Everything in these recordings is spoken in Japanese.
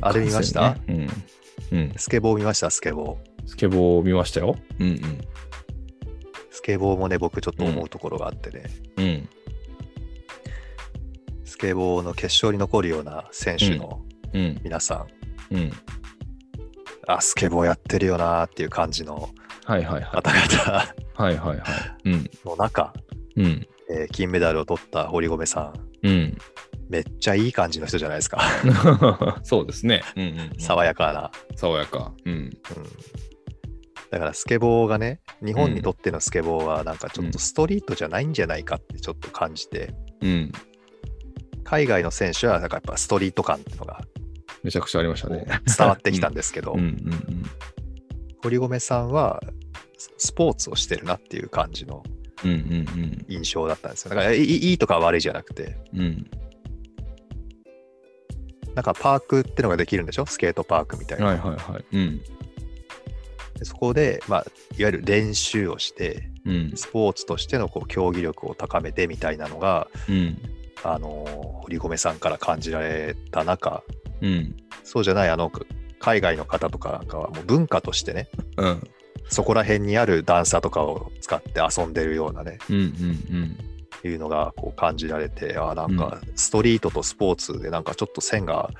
あれ見ました？ねうん。うん。スケボー見ました、スケボー。スケボー見ましたよ。うんスケボーもね、僕ちょっと思うところがあってね、うん。うん。スケボーの決勝に残るような選手のうん。皆さん、うん。あ、スケボーやってるよなーっていう感じのはいはいはいはいはい。うん。の中、うん。えー金メダルを取った堀米さん、うん。めっちゃいい感じの人じゃないですか。そうですね。うんうんうん。爽やかな。爽やか。うん。うんだからスケボーがね、日本にとってのスケボーはなんかちょっとストリートじゃないんじゃないかってちょっと感じて、うん。海外の選手はなんかやっぱストリート感っていうのがめちゃくちゃありましたね。伝わってきたんですけど、うんうん堀米さんはスポーツをしてるなっていう感じの印象だったんですよ。だからいいいいとか悪いじゃなくて、うん。うん。なんかパークってのができるんでしょ？スケートパークみたいな。はいはいはい。うん。でそこで、まあ、いわゆる練習をして、うん。スポーツとしてのこう競技力を高めてみたいなのが、うん。あのー堀米さんから感じられた中、うん。そうじゃないあの海外の方とかなんかはもう文化としてね、うん。そこら辺にある段差とかを使って遊んでるようなね、うんうんいうのがこう感じられて、あなんかストリートとスポーツでなんかちょっと線が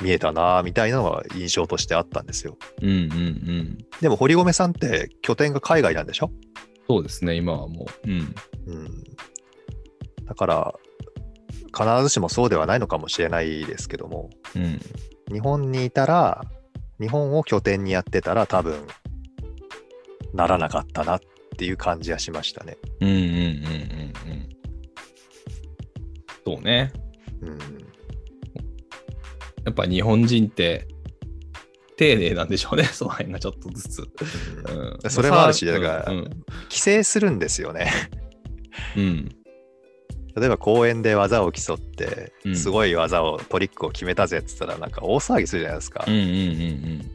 見えたなみたいなのが印象としてあったんですよ。うん。うんうんうん。でも堀米さんって拠点が海外なんでしょ？そうですね、今はもう。うん。うん。だから、必ずしもそうではないのかもしれないですけども、うん。日本にいたら、日本を拠点にやってたら多分、ならなかったなっていう感じがしましたね。うんうんうんうんうん。そうね。うん。やっぱ日本人って丁寧なんでしょうね、その辺がちょっとずつ。うん、それもあるしさだからうん。規制するんですよね。うん。例えば公園で技を競ってう、んすごい技を、トリックを決めたぜって言ったら、なんか大騒ぎするじゃないですか。うんうんうん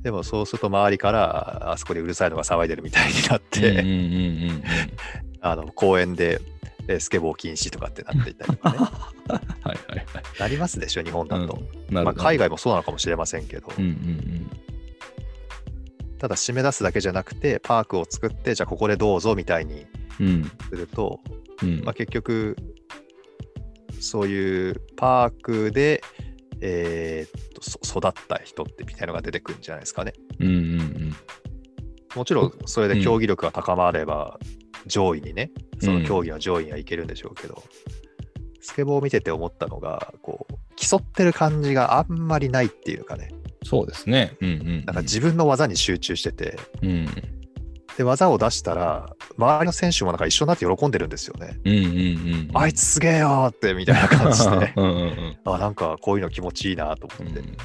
でもそうすると周りから、あそこでうるさいのが騒いでるみたいになっうん。うんうん て、公園でえースケボー禁止とかってなっていたりとかね。うん。はいはいはい。なりますでしょ、日本だと。なるまあ、海外もそうなのかもしれませんけど、うんうんただ締め出すだけじゃなくて、パークを作って、じゃあここでどうぞみたいにうん。うんすると、うんまあ、結局、そういうパークで、えーっとそ育った人ってみたいなのが出てくるんじゃないですかね。うんうんもちろん、それで競技力が高まれば、上位にね、その競技の上位にはいけるんでしょうけど、スケボーを見てて思ったのが、こう、競ってる感じがあんまりないっていうかね、そうですね。うんうん。なんか自分の技に集中してて、うんで、技を出したら、周りの選手もなんか一緒になって喜んでるんですよね。うんうんうん。あいつすげえよーって、みたいな感じで うんうんうんあ、なんかこういうの気持ちいいなと思って。うん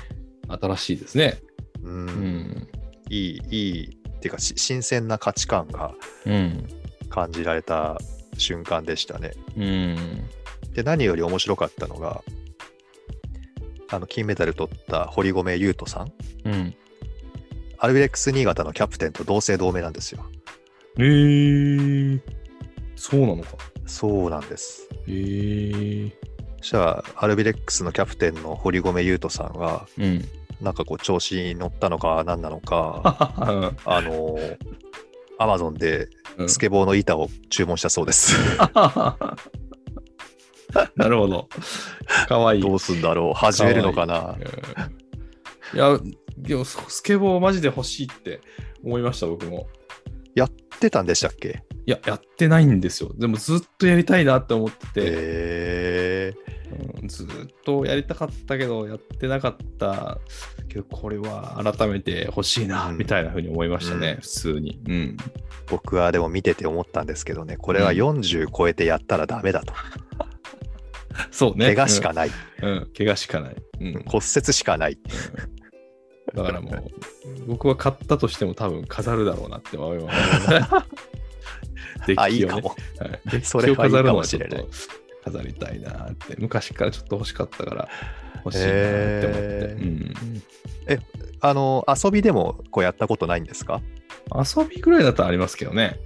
新しいですね。うん、うん。いい、いい、っていうか、し新鮮な価値観がうん。感じられた瞬間でしたね。うん。で、何より面白かったのが、あの、金メダル取った堀米雄斗さん。うん。アルビレックス新潟のキャプテンと同姓同名なんですよ。えー、そうなのか。そうなんです。えー。そしたら、アルビレックスのキャプテンの堀米雄斗さんが、うん。なんかこう、調子に乗ったのか、何なのか、あの、アマゾンでうんスケボーの板を注文したそうです。なるほど。かわいい。どうすんだろう始めるのかなうんいや、でもスケボーマジで欲しいって思いました、僕も。やってたんでしたっけ？いや、やってないんですよ。でもずっとやりたいなって思ってて、えうんずっとやりたかったけど、やってなかったけど、これは改めて欲しいな、うんみたいな風に思いましたね、うん普通に。うん。僕はでも見てて思ったんですけどね、これはうん40超えてやったらダメだと。そうね。怪我しかない。うん、うん、怪我しかない。うん。骨折しかない。だからもう、僕は買ったとしても多分飾るだろうなって思います、ね。デあ、ッキをねいいかも。はいを飾るのかもはちょっとしれない飾りたいなって、昔からちょっと欲しかったから欲しいなって思って。へー。うん。あの、遊びでもこうやったことないんですか？遊びぐらいだとありますけどね。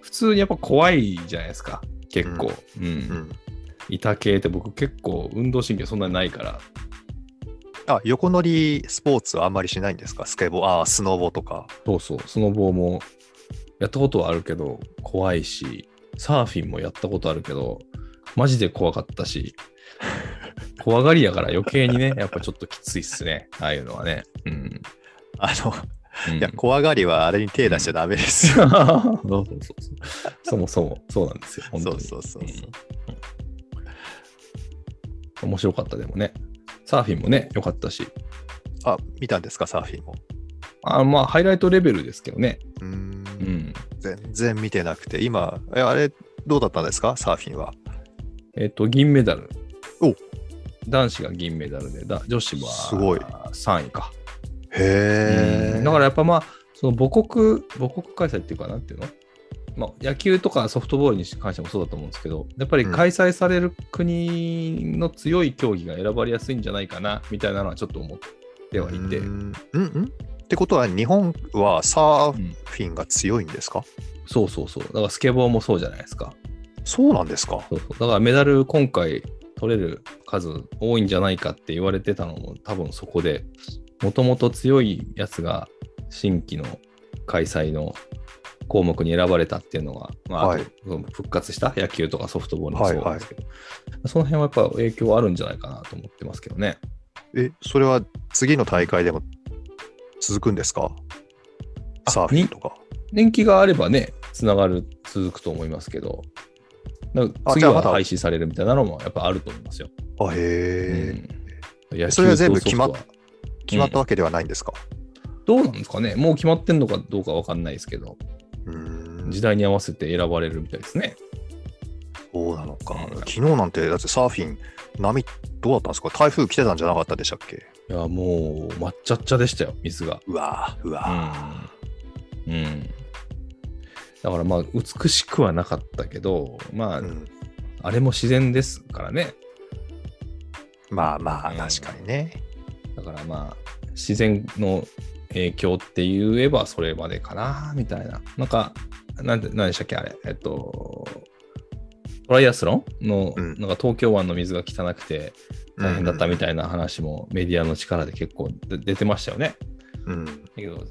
普通にやっぱ怖いじゃないですか、結構。うん。うん。板系って僕結構運動神経そんなにないから、あ、横乗りスポーツはあんまりしないんですか？スケボー、ああ、スノボとか。そうそう、スノボーもやったことはあるけど、怖いし、サーフィンもやったことあるけど、マジで怖かったし、怖がりやから余計にね、やっぱちょっときついっすね、ああいうのはね。うん。あの、うんいや、怖がりはあれに手出しちゃダメですよ。そうそうそうそう。そもそもそうなんですよ、本当に。そうそうそうそううん面白かった、でもね。サーフィンもね、良かったし。あ、見たんですか、サーフィンも。あまあ、ハイライトレベルですけどね。然見てなくて、今、えあれ、どうだったんですか、サーフィンは。えっ、と、銀メダル。お。男子が銀メダルで、だ女子はすごい。3位か。へえ。うん。だからやっぱまあ、その母国、母国開催っていうかなんていうの？まあ、野球とかソフトボールに関してもそうだと思うんですけど、やっぱり開催される国の強い競技が選ばれやすいんじゃないかな、みたいなのはちょっと思ってはいて、うん。うんうんってことは、日本はサーうんフィンが強いんですか、そうそうそう。だからスケボーもそうじゃないですか。そうなんですか？そうそうだからメダル今回取れる数多いんじゃないかって言われてたのも多分そこで、もともと強いやつが新規の開催の項目に選ばれたっていうのが、まあ、はい復活した野球とかソフトボールもそうなんですけど、その辺はやっぱ影響あるんじゃないかなと思ってますけどね。え、それは次の大会でも続くんですか？あサーフィンとか。人気があればね、つながる、続くと思いますけど、次は廃止されるみたいなのもやっぱあると思いますよ。あ、へえ、それは全部決ま決まったわけではないんですか、どうなんですかね。もう決まってんのかどうかわかんないですけど、時代に合わせて選ばれるみたいですね。そうなのか。うん昨日なんて、だってサーフィン、波、どうだったんですか？台風来てたんじゃなかったでしたっけ？いや、もう、抹茶っちゃでしたよ、水が。うわーうわうん。うん。だからまあ、美しくはなかったけど、まあ、ーうん、あれも自然ですからね。まあまあ、うん確かにね。だからまあ、自然の影響って言えばそれまでかな、みたいな。なんか、なんで、なんでしたっけ、あれ？えっと、トライアスロンの、うんなんか東京湾の水が汚くて大変だったみいたいな話もメディアの力で結構で出てましたよね。な。うん。だけど、